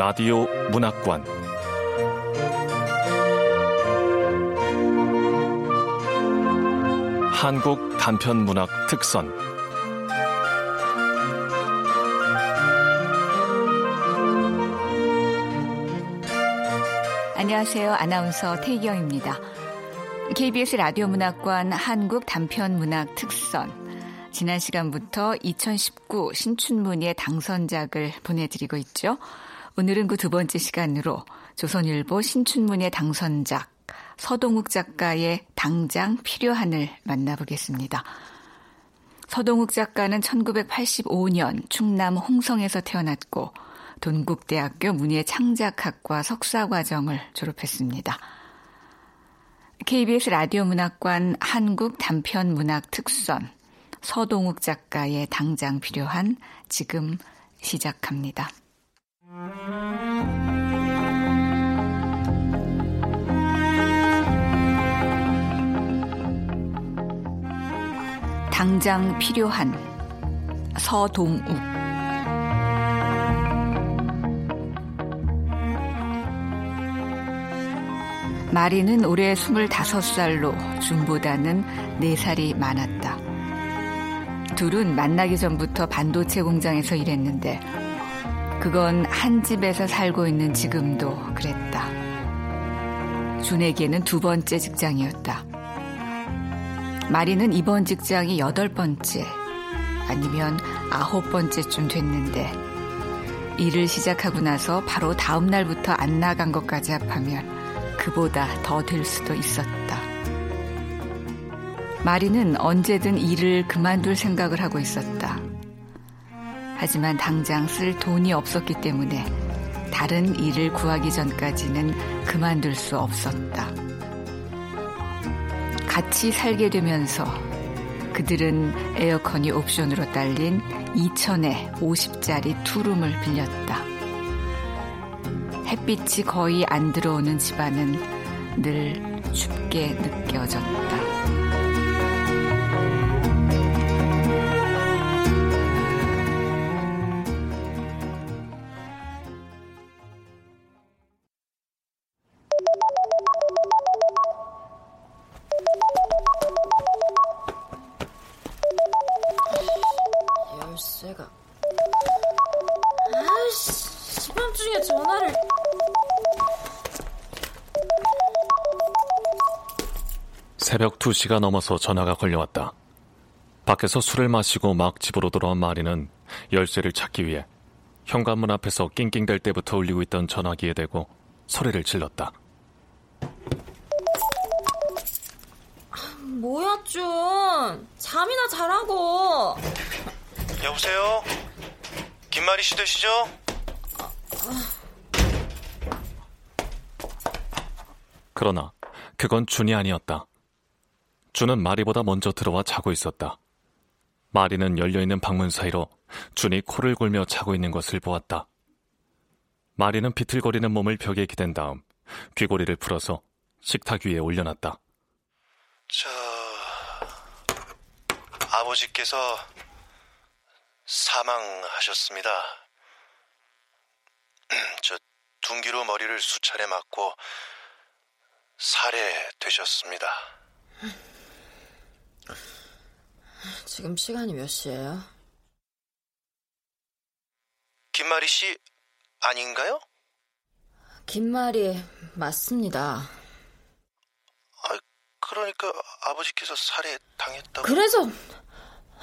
라디오 문학관 한국 단편 문학 특선 안녕하세요. 아나운서 태경입니다. KBS 라디오 문학관 한국 단편 문학 특선 지난 시간부터 2019 신춘문예 당선작을 보내드리고 있죠. 오늘은 그 두 번째 시간으로 조선일보 신춘문예 당선작 서동욱 작가의 당장 필요한을 만나보겠습니다. 서동욱 작가는 1985년 충남 홍성에서 태어났고 동국대학교 문예창작학과 석사과정을 졸업했습니다. KBS 라디오 문학관 한국 단편 문학 특선 서동욱 작가의 당장 필요한 지금 시작합니다. 당장 필요한 서동욱 마리는 올해 25살로 준보다는 4살이 많았다. 둘은 만나기 전부터 반도체 공장에서 일했는데 그건 한 집에서 살고 있는 지금도 그랬다. 준에게는 두 번째 직장이었다. 마리는 이번 직장이 여덟 번째 아니면 아홉 번째쯤 됐는데 일을 시작하고 나서 바로 다음 날부터 안 나간 것까지 합하면 그보다 더 될 수도 있었다. 마리는 언제든 일을 그만둘 생각을 하고 있었다. 하지만 당장 쓸 돈이 없었기 때문에 다른 일을 구하기 전까지는 그만둘 수 없었다. 같이 살게 되면서 그들은 에어컨이 옵션으로 딸린 2천에 50짜리 투룸을 빌렸다. 햇빛이 거의 안 들어오는 집안은 늘 춥게 느껴졌다. 2시가 넘어서 전화가 걸려왔다. 밖에서 술을 마시고 막 집으로 돌아온 마리는 열쇠를 찾기 위해 현관문 앞에서 낑낑댈 때부터 울리고 있던 전화기에 대고 소리를 질렀다. 뭐야 준 잠이나 자라고 여보세요? 김마리 씨 되시죠? 그러나 그건 준이 아니었다. 준은 마리보다 먼저 들어와 자고 있었다. 마리는 열려있는 방문 사이로 준이 코를 골며 자고 있는 것을 보았다. 마리는 비틀거리는 몸을 벽에 기댄 다음 귀고리를 풀어서 식탁 위에 올려놨다. 저 아버지께서 사망하셨습니다. 저 둔기로 머리를 수차례 맞고 살해되셨습니다. 지금 시간이 몇 시예요? 김마리 씨 아닌가요? 김말이 맞습니다 아, 그러니까 아버지께서 살해 당했다고. 그래서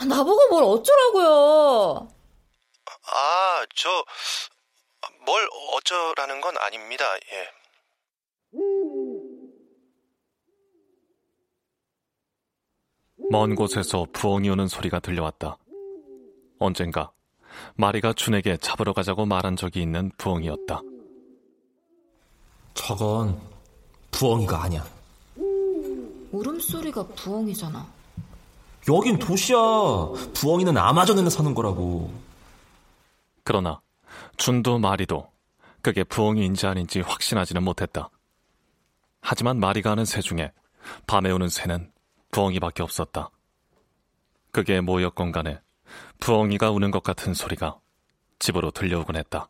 나보고 뭘 어쩌라고요 아, 저 뭘 어쩌라는 건 아닙니다. 예. 먼 곳에서 부엉이 오는 소리가 들려왔다. 언젠가 마리가 준에게 잡으러 가자고 말한 적이 있는 부엉이였다. 저건 부엉이가 아니야. 울음소리가 부엉이잖아 여긴 도시야. 부엉이는 아마존에는 사는 거라고. 그러나 준도 마리도 그게 부엉이인지 아닌지 확신하지는 못했다. 하지만 마리가 하는 새 중에 밤에 오는 새는 부엉이밖에 없었다. 그게 뭐였건 간에 부엉이가 우는 것 같은 소리가 집으로 들려오곤 했다.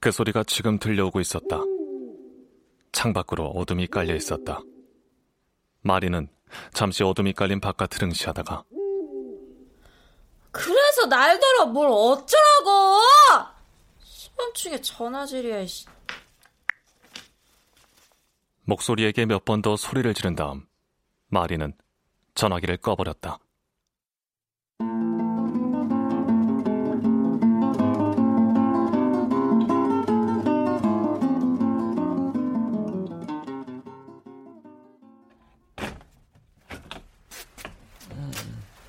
그 소리가 지금 들려오고 있었다. 창밖으로 어둠이 깔려 있었다. 마리는 잠시 어둠이 깔린 바깥을 응시하다가 그래서 날더러 뭘 어쩌라고! 시방축에 전화질이야, 씨. 목소리에게 몇 번 더 소리를 지른 다음 마리는 전화기를 꺼버렸다.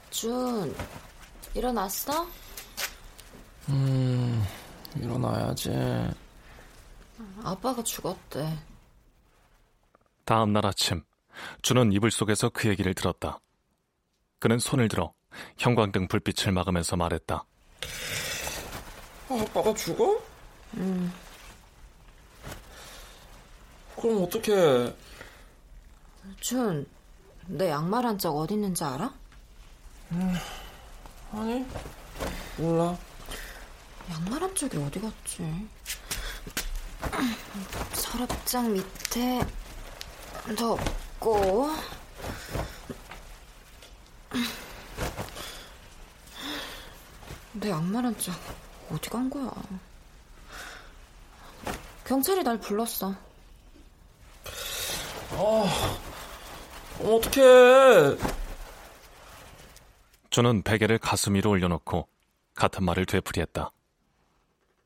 준, 일어났어? 음, 일어나야지. 아빠가 죽었대. 다음 날 아침 주는 이불 속에서 그 얘기를 들었다. 그는 손을 들어 형광등 불빛을 막으면서 말했다. 아빠가 죽어? 응. 그럼 어떡해. 준, 내 양말 한 짝 어디 있는지 알아? 아니, 몰라. 양말 한 짝이 어디 갔지? 서랍장 밑에 덮고 내 양말 한짝 어디 간 거야? 경찰이 날 불렀어. 어떡해. 주는 베개를 가슴 위로 올려놓고 같은 말을 되풀이했다.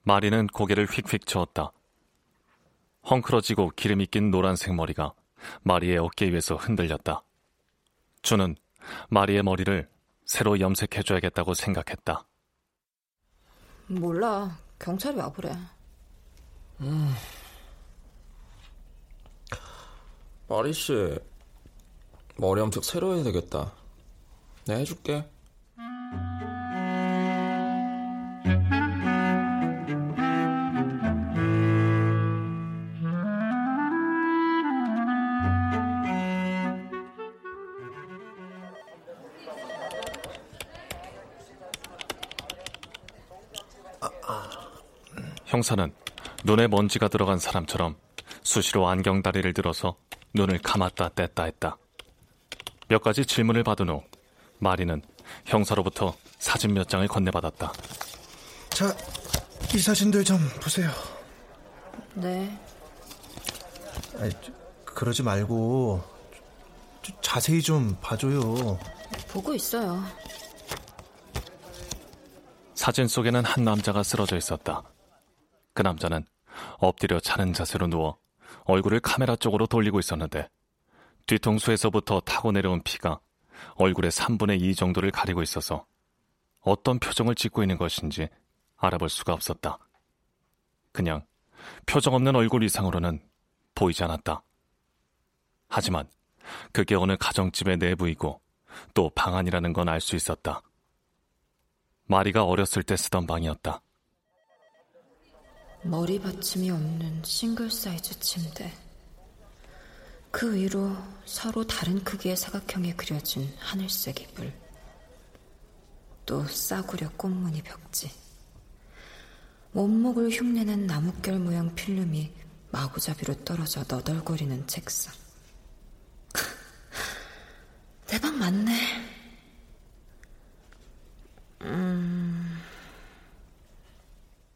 마리는 고개를 휙휙 저었다. 헝클어지고 기름이 낀 노란색 머리가 마리의 어깨 위에서 흔들렸다. 주는 마리의 머리를 새로 염색해줘야겠다고 생각했다. 몰라. 경찰이 와보래. 마리 씨, 머리 염색 새로 해야 되겠다. 내가 해줄게. 형사는 눈에 먼지가 들어간 사람처럼 수시로 안경다리를 들어서 눈을 감았다 뗐다 했다. 몇 가지 질문을 받은 후 마리는 형사로부터 사진 몇 장을 건네받았다. 자, 이 사진들 좀 보세요. 네. 아니, 저, 그러지 말고 저, 자세히 좀 봐줘요. 보고 있어요. 사진 속에는 한 남자가 쓰러져 있었다. 그 남자는 엎드려 자는 자세로 누워 얼굴을 카메라 쪽으로 돌리고 있었는데 뒤통수에서부터 타고 내려온 피가 얼굴의 3분의 2 정도를 가리고 있어서 어떤 표정을 짓고 있는 것인지 알아볼 수가 없었다. 그냥 표정 없는 얼굴 이상으로는 보이지 않았다. 하지만 그게 어느 가정집의 내부이고 또 방안이라는 건 알 수 있었다. 마리가 어렸을 때 쓰던 방이었다. 머리 받침이 없는 싱글 사이즈 침대. 그 위로 서로 다른 크기의 사각형에 그려진 하늘색 이불. 또 싸구려 꽃무늬 벽지. 원목을 흉내낸 나뭇결 모양 필름이 마구잡이로 떨어져 너덜거리는 책상. 내 방 맞네.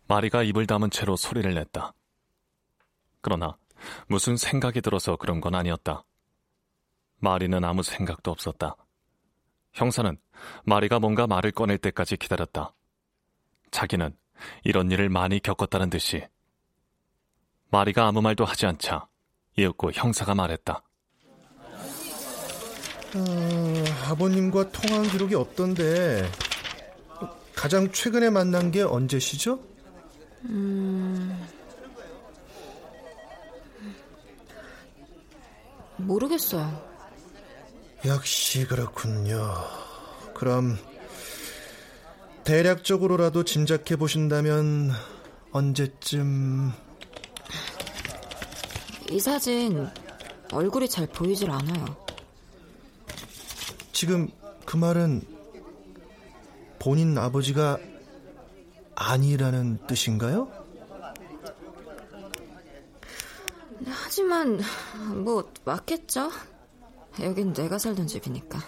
마리가 입을 담은 채로 소리를 냈다. 그러나 무슨 생각이 들어서 그런 건 아니었다. 마리는 아무 생각도 없었다. 형사는 마리가 뭔가 말을 꺼낼 때까지 기다렸다. 자기는 이런 일을 많이 겪었다는 듯이. 마리가 아무 말도 하지 않자 이윽고 형사가 말했다. 어, 아버님과 통화한 기록이 없던데 가장 최근에 만난 게 언제시죠? 모르겠어요. 역시 그렇군요. 그럼 대략적으로라도 짐작해 보신다면 언제쯤 이 사진 얼굴이 잘 보이질 않아요. 지금 그 말은 본인 아버지가 아니라는 뜻인가요? 하지만 뭐 맞겠죠? 여긴 내가 살던 집이니까.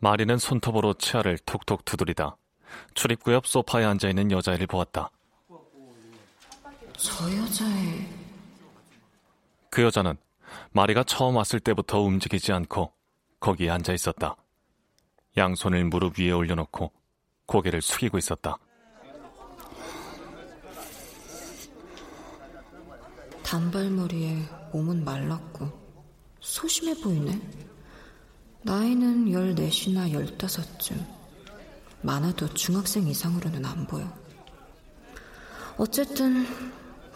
마리는 손톱으로 치아를 톡톡 두드리다 출입구 옆 소파에 앉아 있는 여자애를 보았다. 저 여자애... 그 여자는 마리가 처음 왔을 때부터 움직이지 않고 거기에 앉아 있었다. 양손을 무릎 위에 올려놓고 고개를 숙이고 있었다. 단발머리에 몸은 말랐고 소심해 보이네. 나이는 14이나 15쯤. 많아도 중학생 이상으로는 안 보여. 어쨌든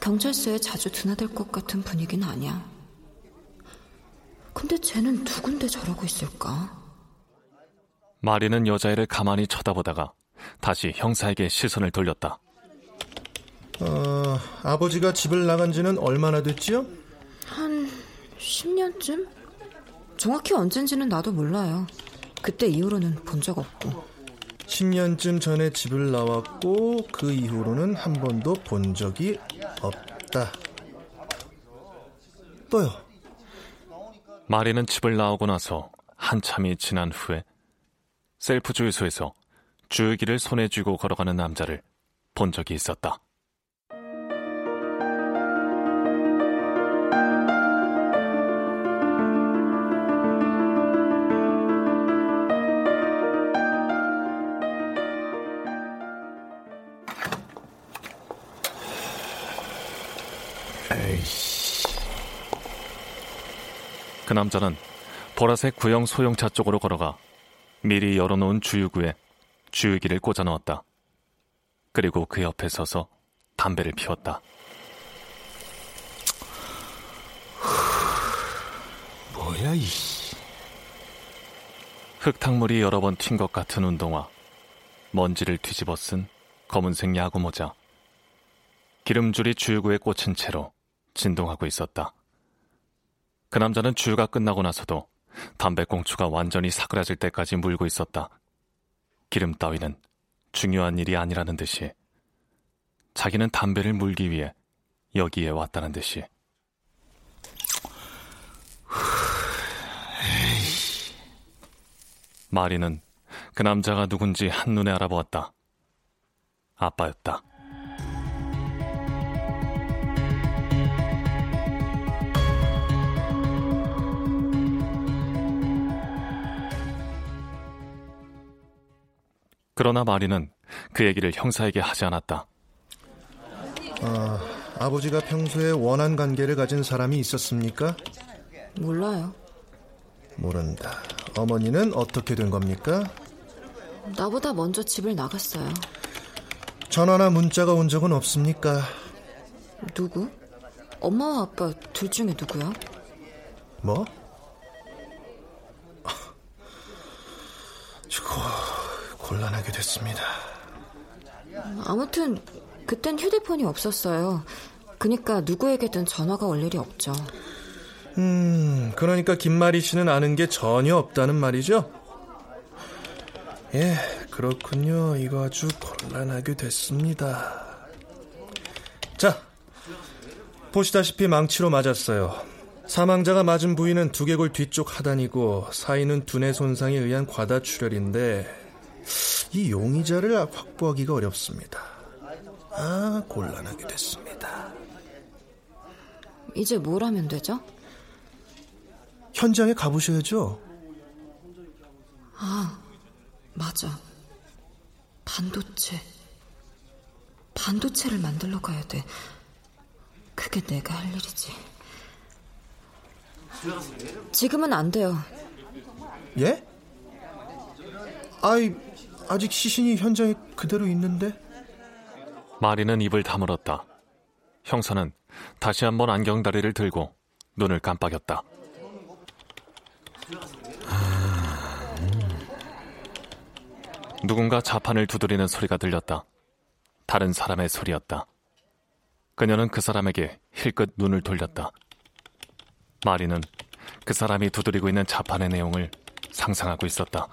경찰서에 자주 드나들 것 같은 분위기는 아니야. 근데 쟤는 누군데 저러고 있을까? 마리는 여자애를 가만히 쳐다보다가 다시 형사에게 시선을 돌렸다. 어, 아버지가 집을 나간 지는 얼마나 됐지요? 한 10년쯤? 정확히 언젠지는 나도 몰라요. 그때 이후로는 본 적 없고. 10년쯤 전에 집을 나왔고 그 이후로는 한 번도 본 적이 없다. 또요. 마리는 집을 나오고 나서 한참이 지난 후에 셀프 주유소에서 주유기를 손에 쥐고 걸어가는 남자를 본 적이 있었다. 그 남자는 보라색 구형 소형차 쪽으로 걸어가 미리 열어놓은 주유구에 주유기를 꽂아 넣었다. 그리고 그 옆에 서서 담배를 피웠다. 뭐야 이 흙탕물이 여러 번 튄 것 같은 운동화, 먼지를 뒤집어 쓴 검은색 야구 모자, 기름줄이 주유구에 꽂힌 채로 진동하고 있었다. 그 남자는 주유가 끝나고 나서도 담배꽁초가 완전히 사그라질 때까지 물고 있었다. 기름 따위는 중요한 일이 아니라는 듯이 자기는 담배를 물기 위해 여기에 왔다는 듯이 마리는 그 남자가 누군지 한눈에 알아보았다. 아빠였다. 그러나 마리는 그 얘기를 형사에게 하지 않았다. 아, 아버지가 평소에 원한 관계를 가진 사람이 있었습니까? 몰라요. 모른다. 어머니는 어떻게 된 겁니까? 나보다 먼저 집을 나갔어요. 전화나 문자가 온 적은 없습니까? 누구? 엄마와 아빠 둘 중에 누구야? 뭐? 주고 곤란하게 됐습니다. 아무튼 그땐 휴대폰이 없었어요. 그니까 누구에게든 전화가 올 일이 없죠. 음, 그러니까 김마리 씨는 아는 게 전혀 없다는 말이죠? 예, 그렇군요. 이거 아주 곤란하게 됐습니다. 자, 보시다시피 망치로 맞았어요. 사망자가 맞은 부위는 두개골 뒤쪽 하단이고 사이는 두뇌 손상에 의한 과다출혈인데 이 용의자를 확보하기가 어렵습니다. 아, 곤란하게 됐습니다. 이제 뭘 하면 되죠? 현장에 가보셔야죠. 아, 맞아. 반도체. 반도체를 만들러 가야 돼. 그게 내가 할 일이지. 지금은 안 돼요. 예? 아이, 아직 시신이 현장에 그대로 있는데? 마리는 입을 다물었다. 형사는 다시 한번 안경다리를 들고 눈을 깜빡였다. 누군가 자판을 두드리는 소리가 들렸다. 다른 사람의 소리였다. 그녀는 그 사람에게 힐끗 눈을 돌렸다. 마리는 그 사람이 두드리고 있는 자판의 내용을 상상하고 있었다.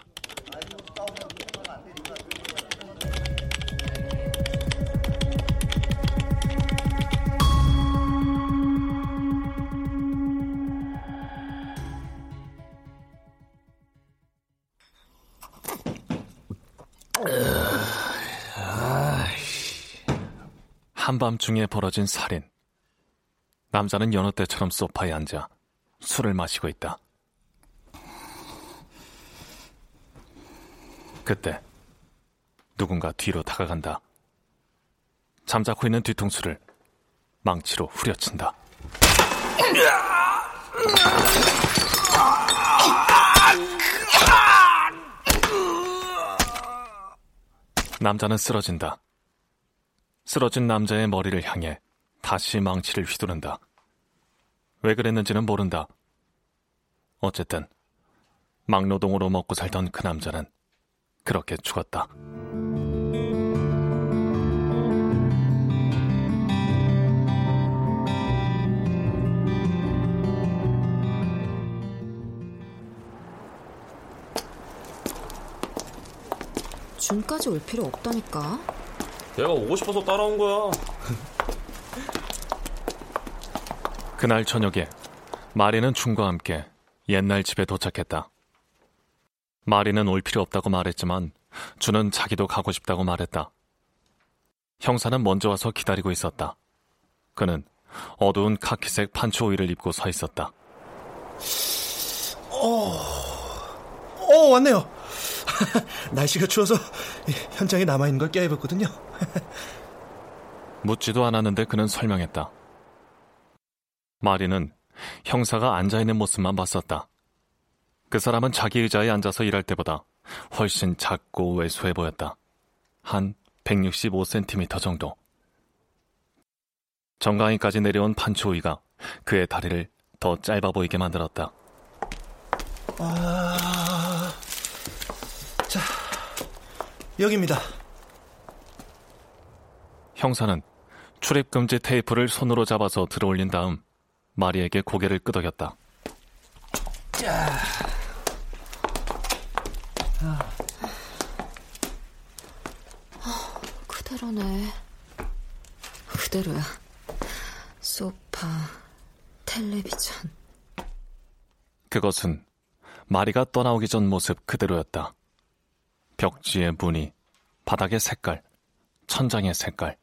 한밤중에 벌어진 살인. 남자는 연어 때처럼 소파에 앉아 술을 마시고 있다. 그때 누군가 뒤로 다가간다. 잠자코 있는 뒤통수를 망치로 후려친다. 남자는 쓰러진다. 쓰러진 남자의 머리를 향해 다시 망치를 휘두른다. 왜 그랬는지는 모른다. 어쨌든 막노동으로 먹고 살던 그 남자는 그렇게 죽었다. 준까지 올 필요 없다니까. 내가 오고 싶어서 따라온 거야. 그날 저녁에 마리는 준과 함께 옛날 집에 도착했다. 마리는 올 필요 없다고 말했지만 준은 자기도 가고 싶다고 말했다. 형사는 먼저 와서 기다리고 있었다. 그는 어두운 카키색 판초 오일을 입고 서 있었다. 어, 어 왔네요. 날씨가 추워서 현장에 남아있는 걸 깨입었거든요. 묻지도 않았는데 그는 설명했다. 마리는 형사가 앉아있는 모습만 봤었다. 그 사람은 자기 의자에 앉아서 일할 때보다 훨씬 작고 왜소해 보였다. 한 165cm 정도. 정강이까지 내려온 판초위가 그의 다리를 더 짧아 보이게 만들었다. 아... 자, 여기입니다. 형사는 출입금지 테이프를 손으로 잡아서 들어올린 다음 마리에게 고개를 끄덕였다. 자. 아. 그대로네. 그대로야. 소파, 텔레비전. 그것은 마리가 떠나오기 전 모습 그대로였다. 벽지의 무늬, 바닥의 색깔, 천장의 색깔,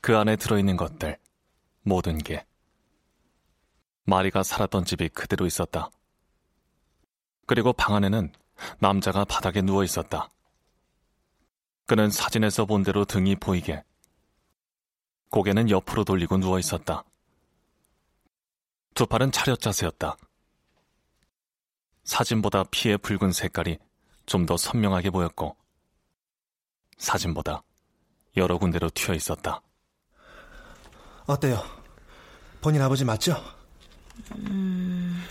그 안에 들어있는 것들, 모든 게. 마리가 살았던 집이 그대로 있었다. 그리고 방 안에는 남자가 바닥에 누워 있었다. 그는 사진에서 본 대로 등이 보이게 고개는 옆으로 돌리고 누워 있었다. 두 팔은 차렷 자세였다. 사진보다 피의 붉은 색깔이 좀 더 선명하게 보였고 사진보다 여러 군데로 튀어 있었다. 어때요? 본인 아버지 맞죠? 음...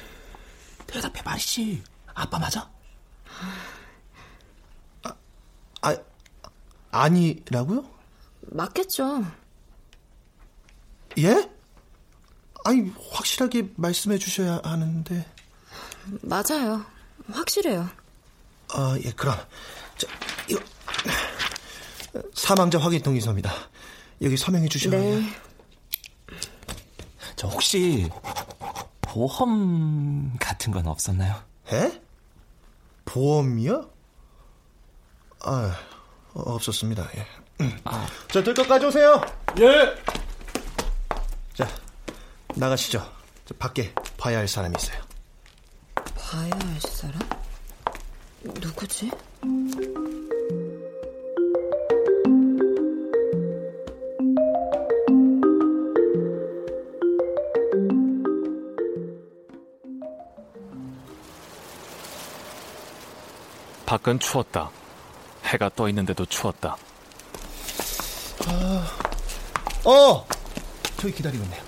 대답해 마리씨. 아빠 맞아? 아, 아, 아니라고요? 맞겠죠. 예? 아니, 확실하게 말씀해 주셔야 하는데. 맞아요. 확실해요. 아, 예, 그럼. 자, 이거. 사망자 확인 동의서입니다. 여기 서명해 주셔야 네. 저 혹시 보험 같은 건 없었나요? 에? 보험이요? 아, 없었습니다. 예. 아. 자, 들것 가져오세요. 예. 자, 나가시죠. 저 밖에 봐야 할 사람이 있어요. 봐야 할 사람? 누구지? 밖은 추웠다. 해가 떠 있는데도 추웠다. 아, 어, 저기 기다리고 있네요.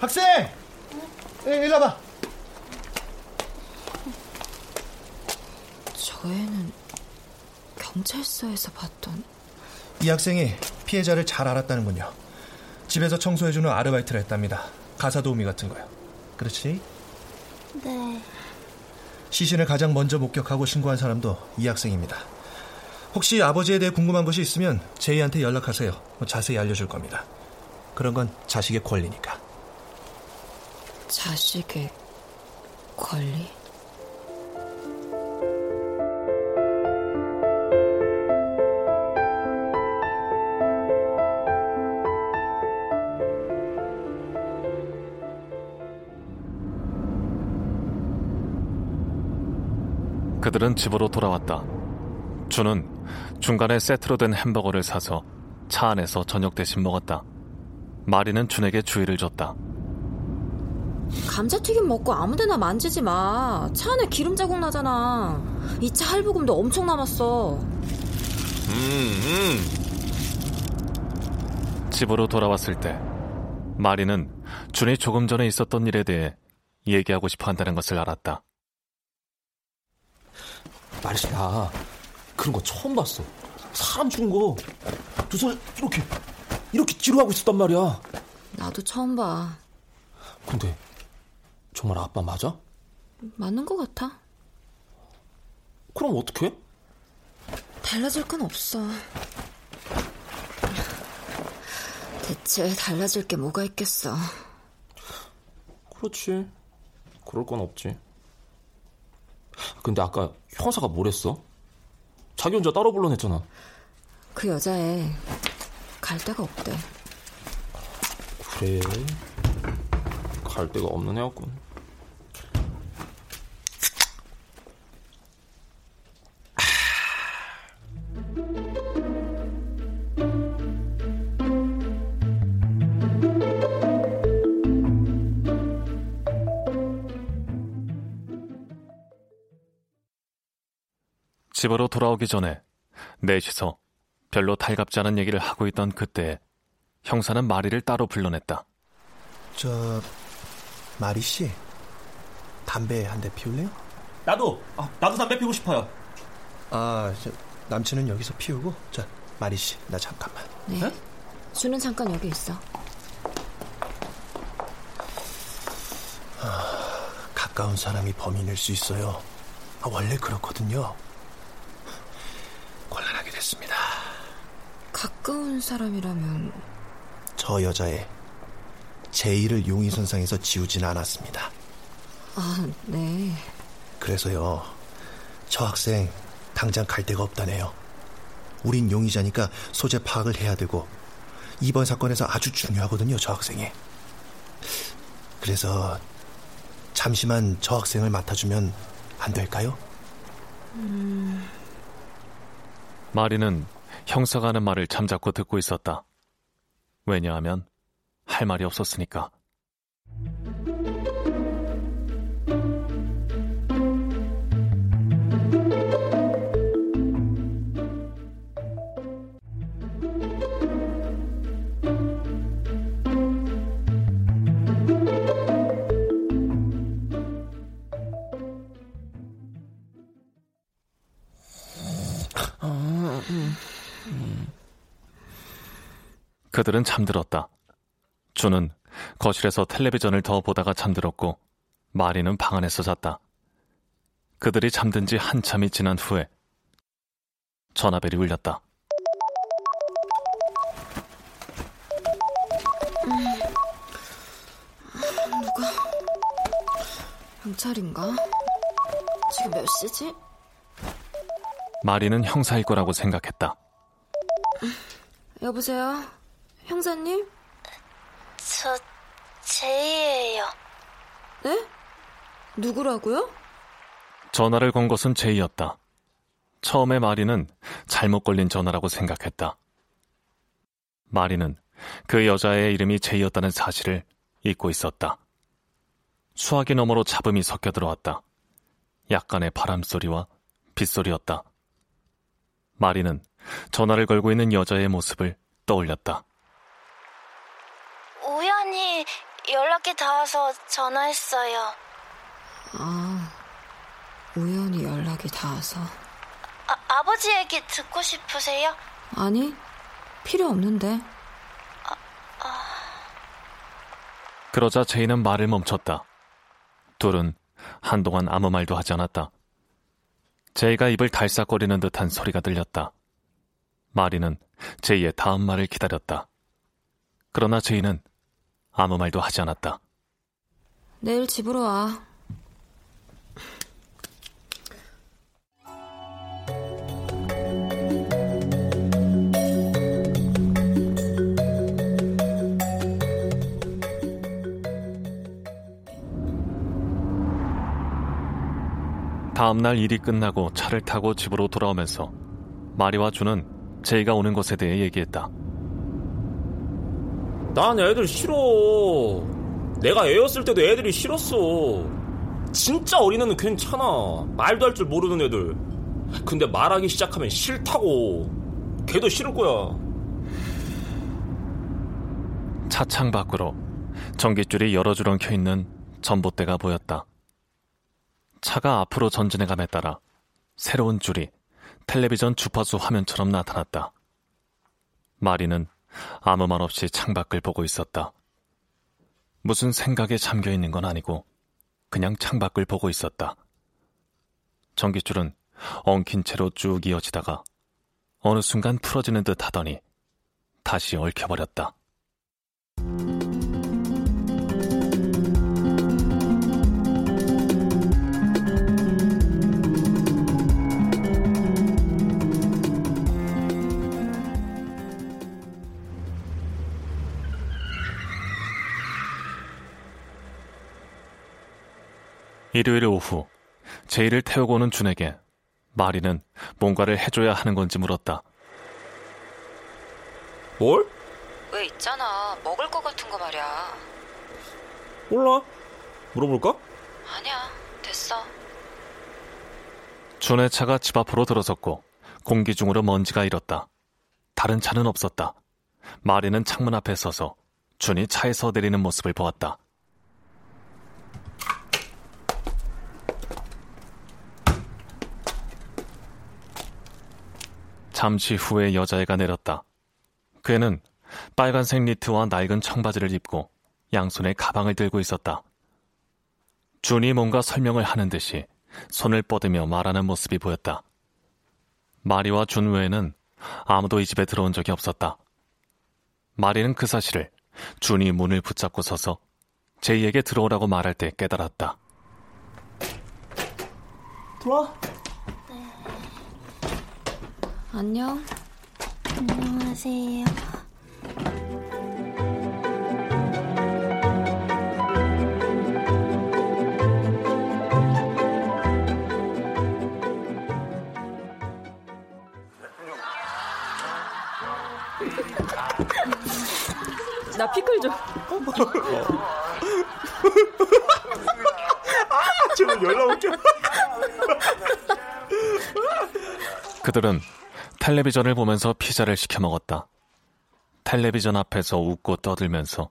학생, 예, 일로 와봐. 저 애는 경찰서에서 봤던 이 학생이 피해자를 잘 알았다는군요. 집에서 청소해주는 아르바이트를 했답니다. 가사 도우미 같은 거요. 그렇지? 네. 시신을 가장 먼저 목격하고 신고한 사람도 이 학생입니다. 혹시 아버지에 대해 궁금한 것이 있으면 제이한테 연락하세요. 뭐 자세히 알려줄 겁니다. 그런 건 자식의 권리니까. 자식의 권리? 그들은 집으로 돌아왔다. 주는 중간에 세트로 된 햄버거를 사서 차 안에서 저녁 대신 먹었다. 마리는 준에게 주의를 줬다. 감자튀김 먹고 아무데나 만지지 마. 차 안에 기름 자국 나잖아. 이 차 할부금도 엄청 남았어. 음, 음. 집으로 돌아왔을 때 마리는 준이 조금 전에 있었던 일에 대해 얘기하고 싶어 한다는 것을 알았다. 말이야, 나 그런 거 처음 봤어. 사람 죽은 거 두 손 이렇게 이렇게 찌르하고 있었단 말이야. 나도 처음 봐. 근데 정말 아빠 맞아? 맞는 것 같아. 그럼 어떻게? 달라질 건 없어. 대체 달라질 게 뭐가 있겠어. 그렇지. 그럴 건 없지. 근데 아까 형사가 뭐랬어? 자기 혼자 따로 불러냈잖아. 그 여자애 갈 데가 없대. 그래. 갈 데가 없는 애였군. 집으로 돌아오기 전에 넷이서 별로 달갑지 않은 얘기를 하고 있던 그때에 형사는 마리를 따로 불러냈다. 저 마리 씨 담배 한 대 피울래요? 나도 아, 나도 담배 피고 싶어요. 아, 저, 남친은 여기서 피우고 자 마리 씨 나 잠깐만. 네. 주는 잠깐 여기 있어. 가까운 사람이 범인일 수 있어요. 아, 원래 그렇거든요. 곤란하게 됐습니다. 가까운 사람이라면 저 여자의 제의를 용의선상에서 지우진 않았습니다. 아, 네. 그래서요, 저 학생 당장 갈 데가 없다네요. 우린 용의자니까 소재 파악을 해야 되고 이번 사건에서 아주 중요하거든요, 저 학생이. 그래서 잠시만 저 학생을 맡아주면 안 될까요? 마리는 형사가 하는 말을 잠자코 듣고 있었다. 왜냐하면 할 말이 없었으니까. 그들은 잠들었다. 주는 거실에서 텔레비전을 더 보다가 잠들었고 마리는 방 안에서 잤다. 그들이 잠든 지 한참이 지난 후에 전화벨이 울렸다. 경찰인가? 지금 몇 시지? 마리는 형사일 거라고 생각했다. 여보세요? 형사님? 저 제이예요. 네? 누구라고요? 전화를 건 것은 제이였다. 처음에 마리는 잘못 걸린 전화라고 생각했다. 마리는 그 여자의 이름이 제이였다는 사실을 잊고 있었다. 수화기 너머로 잡음이 섞여 들어왔다. 약간의 바람소리와 빗소리였다. 마리는 전화를 걸고 있는 여자의 모습을 떠올렸다. 우연히 연락이 닿아서 전화했어요. 아, 우연히 연락이 닿아서. 아, 아버지 얘기 듣고 싶으세요? 아니, 필요 없는데. 그러자 제이는 말을 멈췄다. 둘은 한동안 아무 말도 하지 않았다. 제이가 입을 달싹거리는 듯한 소리가 들렸다. 마리는 제이의 다음 말을 기다렸다. 그러나 제이는 아무 말도 하지 않았다. 내일 집으로 와. 다음날 일이 끝나고 차를 타고 집으로 돌아오면서 마리와 준은 제이가 오는 것에 대해 얘기했다. 난 애들 싫어. 내가 애였을 때도 애들이 싫었어. 진짜 어린애는 괜찮아. 말도 할 줄 모르는 애들. 근데 말하기 시작하면 싫다고. 걔도 싫을 거야. 차창 밖으로 전깃줄이 여러 줄 엉켜 있는 전봇대가 보였다. 차가 앞으로 전진해감에 따라 새로운 줄이 텔레비전 주파수 화면처럼 나타났다. 마리는 아무 말 없이 창밖을 보고 있었다. 무슨 생각에 잠겨 있는 건 아니고 그냥 창밖을 보고 있었다. 전기줄은 엉킨 채로 쭉 이어지다가 어느 순간 풀어지는 듯 하더니 다시 얽혀버렸다. 일요일 오후 제이를 태우고 오는 준에게 마리는 뭔가를 해줘야 하는 건지 물었다. 뭘? 왜 있잖아. 먹을 것 같은 거 말이야. 몰라. 물어볼까? 아니야. 됐어. 준의 차가 집 앞으로 들어섰고 공기 중으로 먼지가 일었다. 다른 차는 없었다. 마리는 창문 앞에 서서 준이 차에서 내리는 모습을 보았다. 잠시 후에 여자애가 내렸다. 그애는 빨간색 니트와 낡은 청바지를 입고 양손에 가방을 들고 있었다. 준이 뭔가 설명을 하는 듯이 손을 뻗으며 말하는 모습이 보였다. 마리와 준 외에는 아무도 이 집에 들어온 적이 없었다. 마리는 그 사실을 준이 문을 붙잡고 서서 제이에게 들어오라고 말할 때 깨달았다. 들어와. 안녕. 안녕하세요. 나 피클 좀. 지금 연락 올게. 그들은 텔레비전을 보면서 피자를 시켜 먹었다. 텔레비전 앞에서 웃고 떠들면서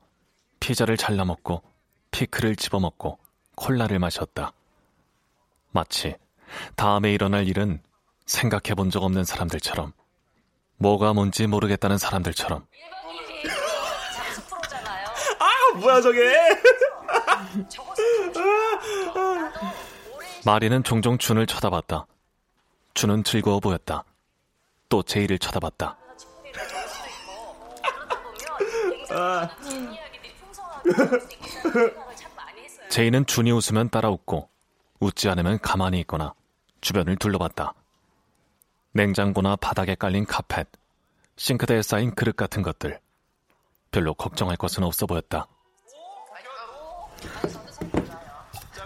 피자를 잘라 먹고 피클을 집어 먹고 콜라를 마셨다. 마치 다음에 일어날 일은 생각해 본 적 없는 사람들처럼 뭐가 뭔지 모르겠다는 사람들처럼 아, 뭐야, 저게. 마리는 종종 준을 쳐다봤다. 준은 즐거워 보였다. 또 제이를 쳐다봤다. 제이는 준이 웃으면 따라 웃고 웃지 않으면 가만히 있거나 주변을 둘러봤다. 냉장고나 바닥에 깔린 카펫, 싱크대에 쌓인 그릇 같은 것들. 별로 걱정할 것은 없어 보였다.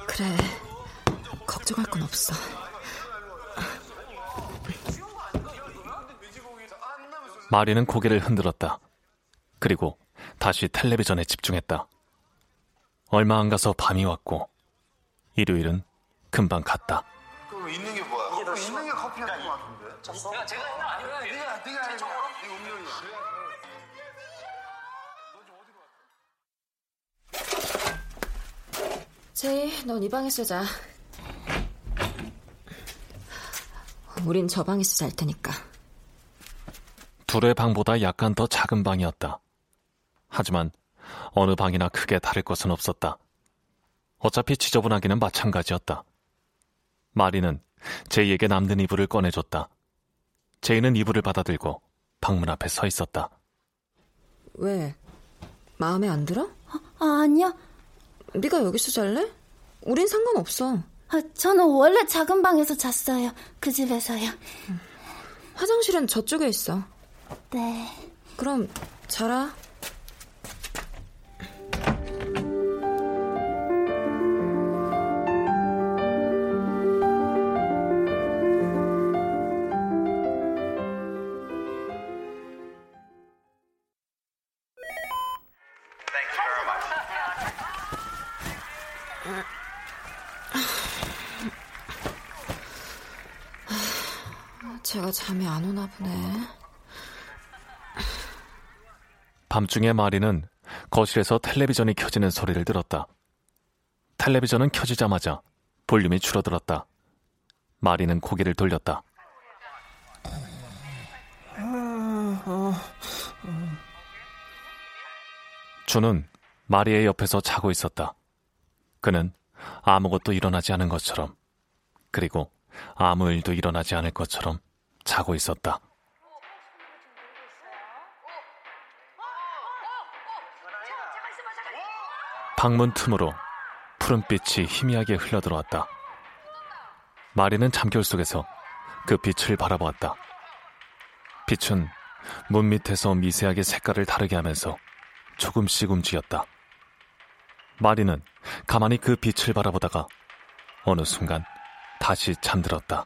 그래. 걱정할 건 없어. 마리는 고개를 흔들었다. 그리고 다시 텔레비전에 집중했다. 얼마 안 가서 밤이 왔고 일요일은 금방 갔다. 그 있는 게 뭐야? 이게 더 있는 게 커피 같은 거 같은데? 내가 제가. 네가 네가. 네 운명이야. 제이, 넌 이 방에서 자. 우린 저 방에서 잘 테니까. 둘의 방보다 약간 더 작은 방이었다. 하지만 어느 방이나 크게 다를 것은 없었다. 어차피 지저분하기는 마찬가지였다. 마리는 제이에게 남는 이불을 꺼내줬다. 제이는 이불을 받아들고 방문 앞에 서 있었다. 왜? 마음에 안 들어? 아, 아니요. 네가 여기서 잘래? 우린 상관없어. 아, 저는 원래 작은 방에서 잤어요. 그 집에서요. 화장실은 저쪽에 있어. 네. 그럼 자라. 아, 제가 잠이 안 오나 보네. 밤중에 마리는 거실에서 텔레비전이 켜지는 소리를 들었다. 텔레비전은 켜지자마자 볼륨이 줄어들었다. 마리는 고개를 돌렸다. 주는 마리의 옆에서 자고 있었다. 그는 아무것도 일어나지 않은 것처럼, 그리고 아무 일도 일어나지 않을 것처럼 자고 있었다. 방문 틈으로 푸른빛이 희미하게 흘러들어왔다. 마리는 잠결 속에서 그 빛을 바라보았다. 빛은 문 밑에서 미세하게 색깔을 다르게 하면서 조금씩 움직였다. 마리는 가만히 그 빛을 바라보다가 어느 순간 다시 잠들었다.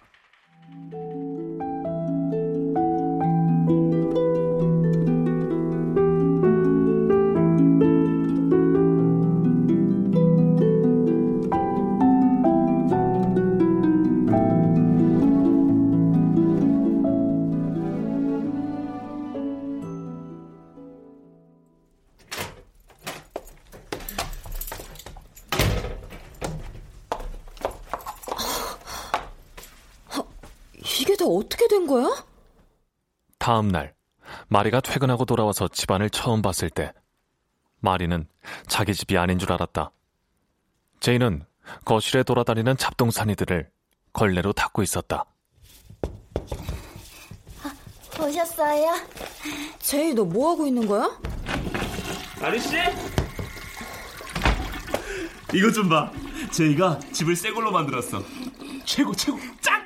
마리가 퇴근하고 돌아와서 집안을 처음 봤을 때 마리는 자기 집이 아닌 줄 알았다. 제이는 거실에 돌아다니는 잡동사니들을 걸레로 닦고 있었다. 아, 오셨어요? 제이 너 뭐 하고 있는 거야? 마리 씨? 이것 좀 봐. 제이가 집을 새 걸로 만들었어. 최고 최고 짱!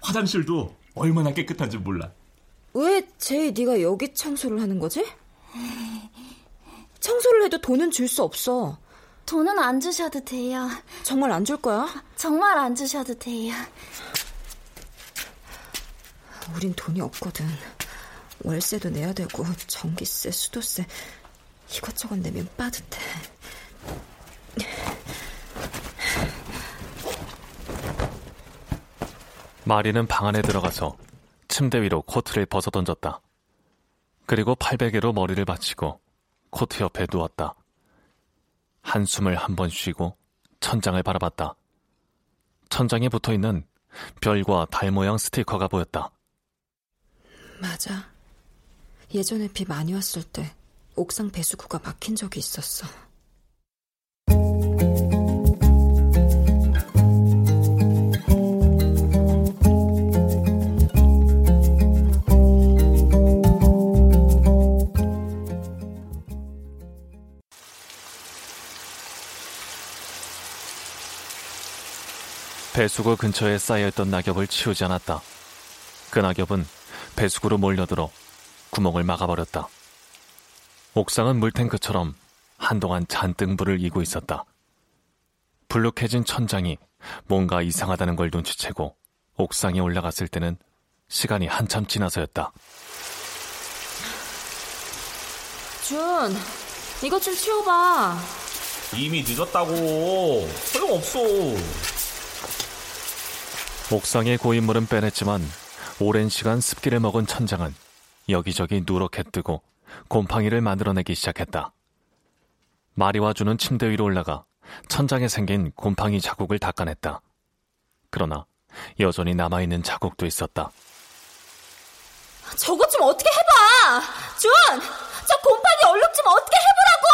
화장실도 얼마나 깨끗한지 몰라. 왜 제이 네가 여기 청소를 하는 거지? 청소를 해도 돈은 줄 수 없어. 돈은 안 주셔도 돼요. 정말 안 줄 거야? 정말 안 주셔도 돼요. 우린 돈이 없거든. 월세도 내야 되고 전기세, 수도세 이것저것 내면 빠듯해. 마리는 방 안에 들어가서 침대 위로 코트를 벗어 던졌다. 그리고 팔베개로 머리를 받치고 코트 옆에 누웠다. 한숨을 한 번 쉬고 천장을 바라봤다. 천장에 붙어 있는 별과 달 모양 스티커가 보였다. 맞아. 예전에 비 많이 왔을 때 옥상 배수구가 막힌 적이 있었어. 배수구 근처에 쌓여있던 낙엽을 치우지 않았다. 그 낙엽은 배수구로 몰려들어 구멍을 막아버렸다. 옥상은 물탱크처럼 한동안 잔뜩 물을 이고 있었다. 불룩해진 천장이 뭔가 이상하다는 걸 눈치채고 옥상에 올라갔을 때는 시간이 한참 지나서였다. 준, 이것 좀 치워봐. 이미 늦었다고. 소용없어. 옥상의 고인물은 빼냈지만 오랜 시간 습기를 먹은 천장은 여기저기 누렇게 뜨고 곰팡이를 만들어내기 시작했다. 마리와 주는 침대 위로 올라가 천장에 생긴 곰팡이 자국을 닦아냈다. 그러나 여전히 남아있는 자국도 있었다. 저것 좀 어떻게 해봐! 준! 저 곰팡이 얼룩 좀 어떻게 해보라고!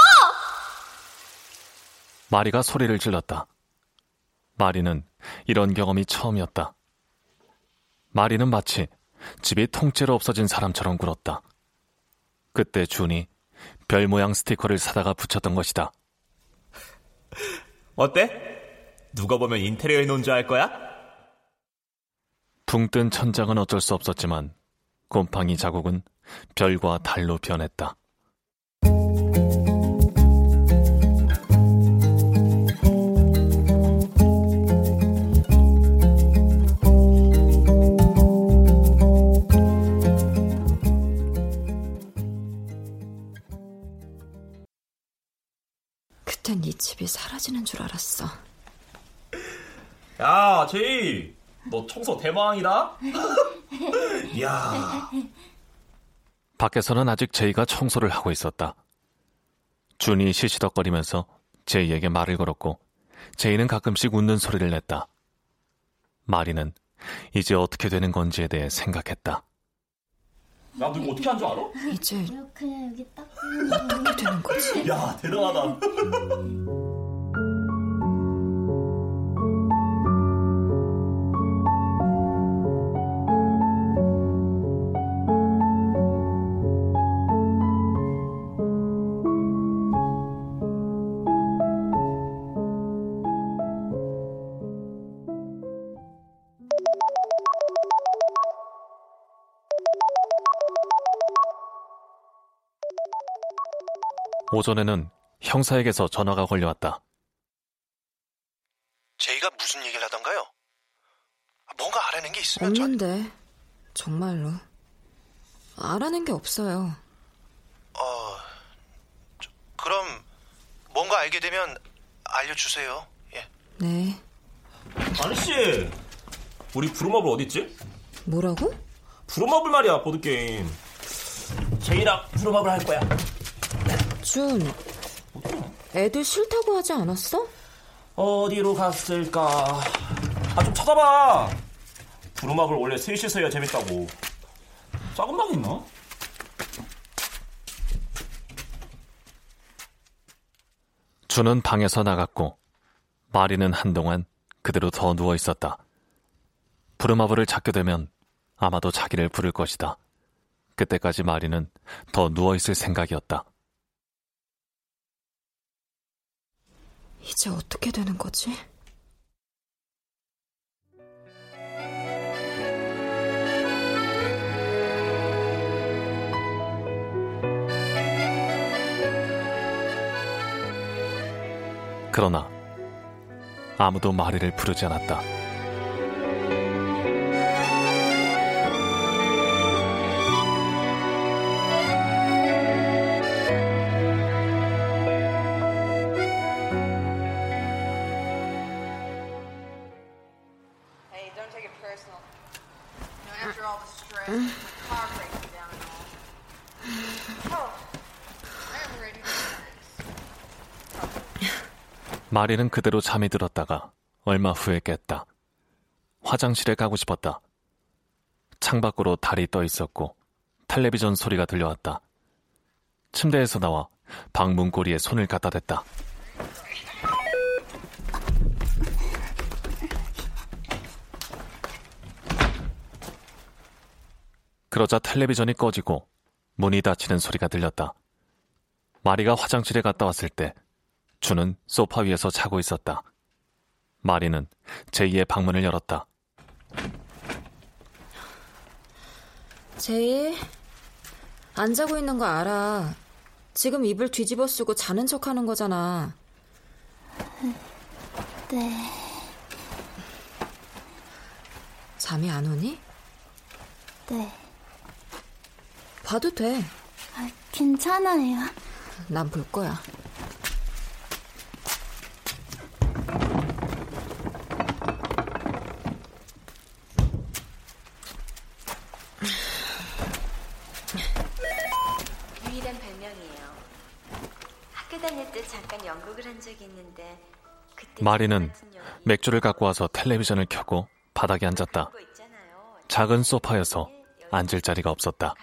마리가 소리를 질렀다. 마리는 이런 경험이 처음이었다. 마리는 마치 집이 통째로 없어진 사람처럼 굴었다. 그때 준이 별 모양 스티커를 사다가 붙였던 것이다. 어때? 누가 보면 인테리어 해놓은 줄 알 거야? 붕 뜬 천장은 어쩔 수 없었지만 곰팡이 자국은 별과 달로 변했다. 집이 사라지는 줄 알았어. 야, 제이. 너 청소 대망이다? 이야. 밖에서는 아직 제이가 청소를 하고 있었다. 준이 시시덕거리면서 제이에게 말을 걸었고 제이는 가끔씩 웃는 소리를 냈다. 마리는 이제 어떻게 되는 건지에 대해 생각했다. 나도 이거 어떻게 한 줄 알아? 이제 그냥 여기 딱. 어떻게 되는 거지? 야, 대단하다. 오전에는 형사에게서 전화가 걸려왔다. 제이가 무슨 얘기를 하던가요? 뭔가 알아낸 게 있으면 전... 없는데 정말로 알아낸 게 없어요. 어... 저, 그럼 뭔가 알게 되면 알려주세요. 예. 네. 아저씨, 우리 부루마블 어딨지? 뭐라고? 부루마블 말이야, 보드 게임. 제이랑 부루마블 할 거야. 준, 애들 싫다고 하지 않았어? 어디로 갔을까? 아, 좀 찾아봐. 부루마블 원래 셋이서 해야 재밌다고. 작은 방 있나? 준은 방에서 나갔고 마리는 한동안 그대로 더 누워 있었다. 부르마블을 찾게 되면 아마도 자기를 부를 것이다. 그때까지 마리는 더 누워 있을 생각이었다. 이제 어떻게 되는 거지? 그러나 아무도 마리를 부르지 않았다. 마리는 그대로 잠이 들었다가 얼마 후에 깼다. 화장실에 가고 싶었다. 창밖으로 달이 떠 있었고 텔레비전 소리가 들려왔다. 침대에서 나와 방문 고리에 손을 갖다 댔다. 그러자 텔레비전이 꺼지고 문이 닫히는 소리가 들렸다. 마리가 화장실에 갔다 왔을 때 주는 소파 위에서 자고 있었다. 마리는 제이의 방문을 열었다. 제이, 안 자고 있는 거 알아. 지금 입을 뒤집어 쓰고 자는 척 하는 거잖아. 네. 잠이 안 오니? 네. 봐도 돼. 아, 괜찮아요. 난 볼 거야. 유일한 별명이에요. 학교 다닐 때 잠깐 연극을 한 적이 있는데 그때 마리는 연기 맥주를 갖고 와서 텔레비전을 켜고 바닥에 앉았다. 작은 소파여서 앉을 자리가 없었다.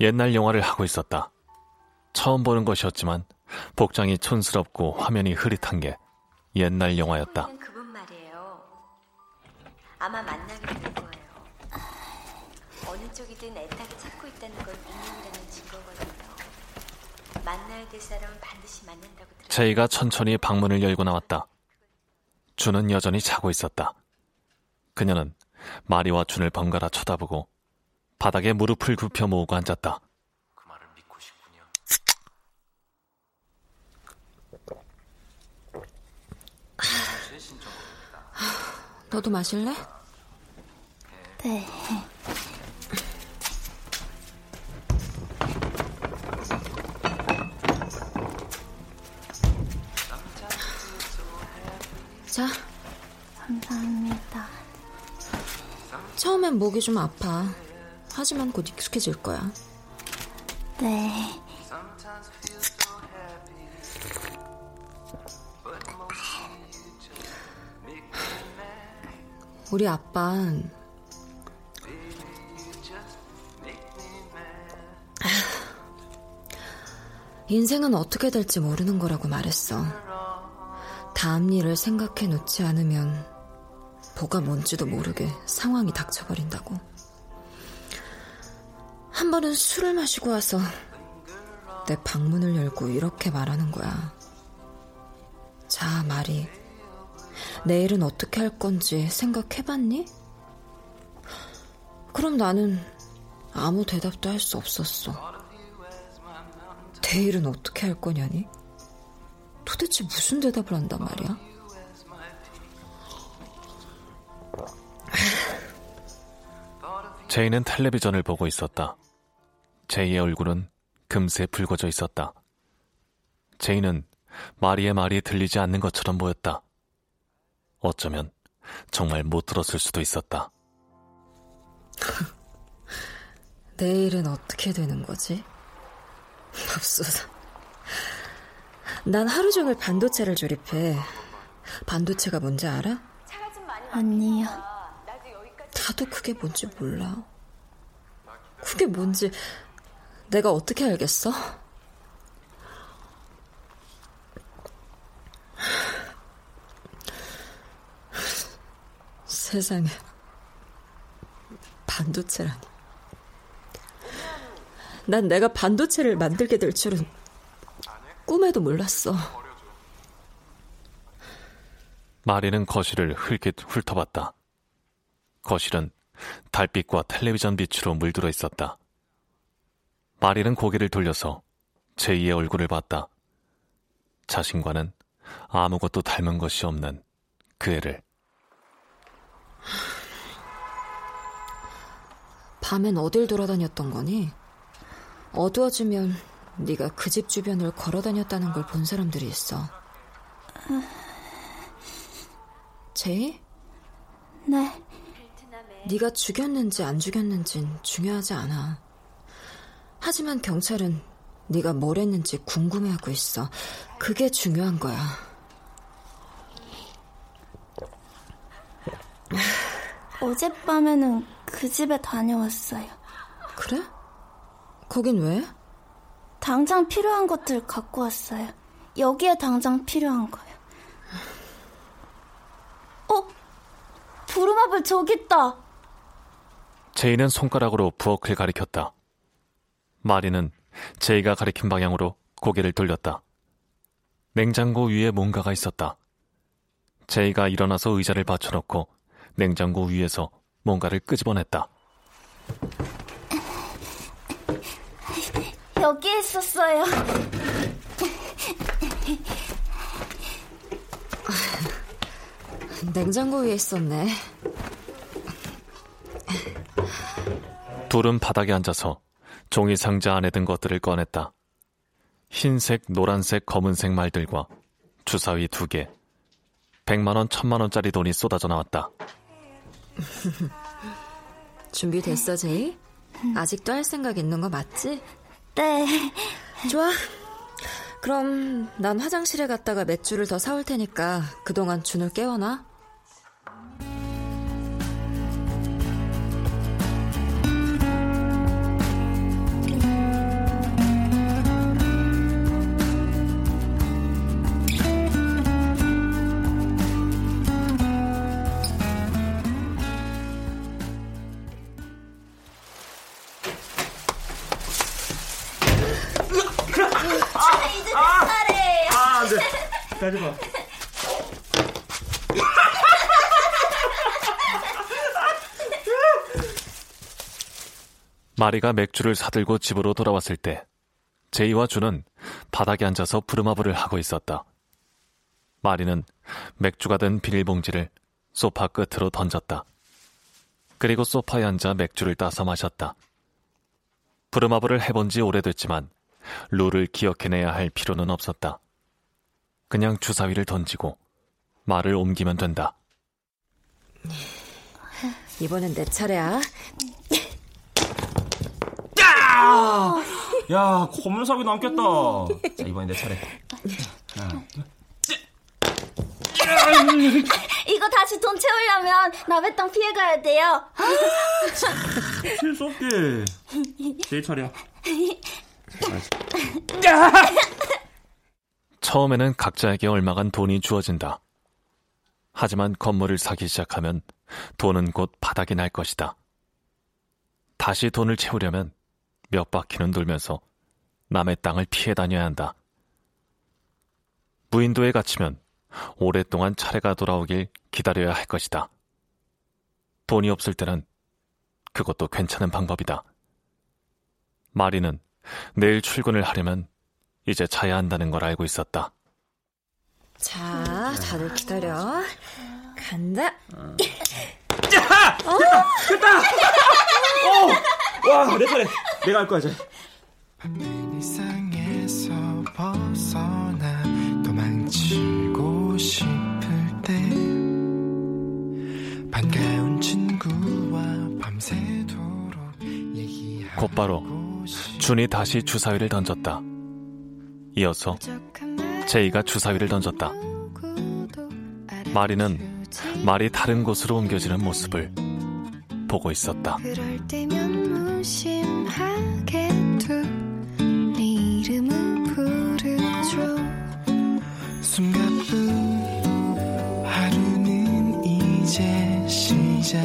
옛날 영화를 하고 있었다. 처음 보는 것이었지만 복장이 촌스럽고 화면이 흐릿한 게 옛날 영화였다. 아마 만나게 될 거예요. 어느 쪽이든 애타게 찾고 있다는 건 인연이라는 증거거든요. 만나야 될 사람은 반드시 만난다고 들었어요. 제이가 천천히 방문을 열고 나왔다. 준은 여전히 자고 있었다. 그녀는 마리와 준을 번갈아 쳐다보고 바닥에 무릎을 굽혀 모으고 앉았다. 그 말을 믿고 싶군요. 너도 마실래? 네. 자. 감사합니다. 처음엔 목이 좀 아파. 하지만 곧 익숙해질 거야. 네. 우리 아빠는 인생은 어떻게 될지 모르는 거라고 말했어. 다음 일을 생각해 놓지 않으면 뭐가 뭔지도 모르게 상황이 닥쳐버린다고. 한 번은 술을 마시고 와서 내 방문을 열고 이렇게 말하는 거야. 자, 말이. 내일은 어떻게 할 건지 생각해봤니? 그럼 나는 아무 대답도 할 수 없었어. 내일은 어떻게 할 거냐니? 도대체 무슨 대답을 한단 말이야? 제이는 텔레비전을 보고 있었다. 제이의 얼굴은 금세 붉어져 있었다. 제이는 마리의 말이 들리지 않는 것처럼 보였다. 어쩌면 정말 못 들었을 수도 있었다. 내일은 어떻게 되는 거지? 맙소사. 난 하루 종일 반도체를 조립해. 반도체가 뭔지 알아? 아니요. 나도 그게 뭔지 몰라. 그게 뭔지 내가 어떻게 알겠어? 세상에 반도체라니. 난 내가 반도체를 만들게 될 줄은 꿈에도 몰랐어. 마리는 거실을 흘끗 훑어봤다. 거실은 달빛과 텔레비전 빛으로 물들어 있었다. 마리는 고개를 돌려서 제이의 얼굴을 봤다. 자신과는 아무것도 닮은 것이 없는 그 애를. 밤엔 어딜 돌아다녔던 거니? 어두워지면 네가 그 집 주변을 걸어 다녔다는 걸 본 사람들이 있어. 제이? 네. 네가 죽였는지 안 죽였는진 중요하지 않아. 하지만 경찰은 네가 뭘 했는지 궁금해하고 있어. 그게 중요한 거야. 어젯밤에는 그 집에 다녀왔어요. 그래? 거긴 왜? 당장 필요한 것들 갖고 왔어요. 여기에 당장 필요한 거요. 어? 부루마블 저기 있다. 제이는 손가락으로 부엌을 가리켰다. 마리는 제이가 가리킨 방향으로 고개를 돌렸다. 냉장고 위에 뭔가가 있었다. 제이가 일어나서 의자를 받쳐놓고 냉장고 위에서 뭔가를 끄집어냈다. 여기에 있었어요. 냉장고 위에 있었네. 둘은 바닥에 앉아서 종이 상자 안에 든 것들을 꺼냈다. 흰색, 노란색, 검은색 말들과 주사위 두 개, 백만 원, 천만 원짜리 돈이 쏟아져 나왔다. 준비됐어, 제이? 아직도 할 생각 있는 거 맞지? 네. 좋아. 그럼 난 화장실에 갔다가 맥주를 더 사올 테니까 그동안 준을 깨워놔. 마리가 맥주를 사들고 집으로 돌아왔을 때 제이와 준은 바닥에 앉아서 부르마블을 하고 있었다. 마리는 맥주가 든 비닐봉지를 소파 끝으로 던졌다. 그리고 소파에 앉아 맥주를 따서 마셨다. 부르마블을 해본 지 오래됐지만 룰을 기억해내야 할 필요는 없었다. 그냥 주사위를 던지고 말을 옮기면 된다. 이번엔 내 차례야. 야! 야, 검은사이 남겠다. 자, 이번엔 내 차례. 하나, 이거 다시 돈 채우려면 나베땅 피해가야 돼요. 실수 없게. 제 차례야. 처음에는 각자에게 얼마간 돈이 주어진다. 하지만 건물을 사기 시작하면 돈은 곧 바닥이 날 것이다. 다시 돈을 채우려면 몇 바퀴는 돌면서 남의 땅을 피해 다녀야 한다. 무인도에 갇히면 오랫동안 차례가 돌아오길 기다려야 할 것이다. 돈이 없을 때는 그것도 괜찮은 방법이다. 마리는 내일 출근을 하려면 이제 자야 한다는 걸 알고 있었다. 자, 다들 기다려. 간다. 야! 됐다! 됐다! 어! 와, 내 차례. 내가 할 거야, 이제. 일상에서 벗어나 도망치고 싶을 때 반가운 친구와 밤새도록 얘기하고 곧바로 준이 다시 주사위를 던졌다. 이어서 제이가 주사위를 던졌다. 마리는 말이 다른 곳으로 옮겨지는 모습을 보고 있었다. 그럴 때면 무심하게 두네 이름을 부르죠 숨가쁜 하루는 이제 시작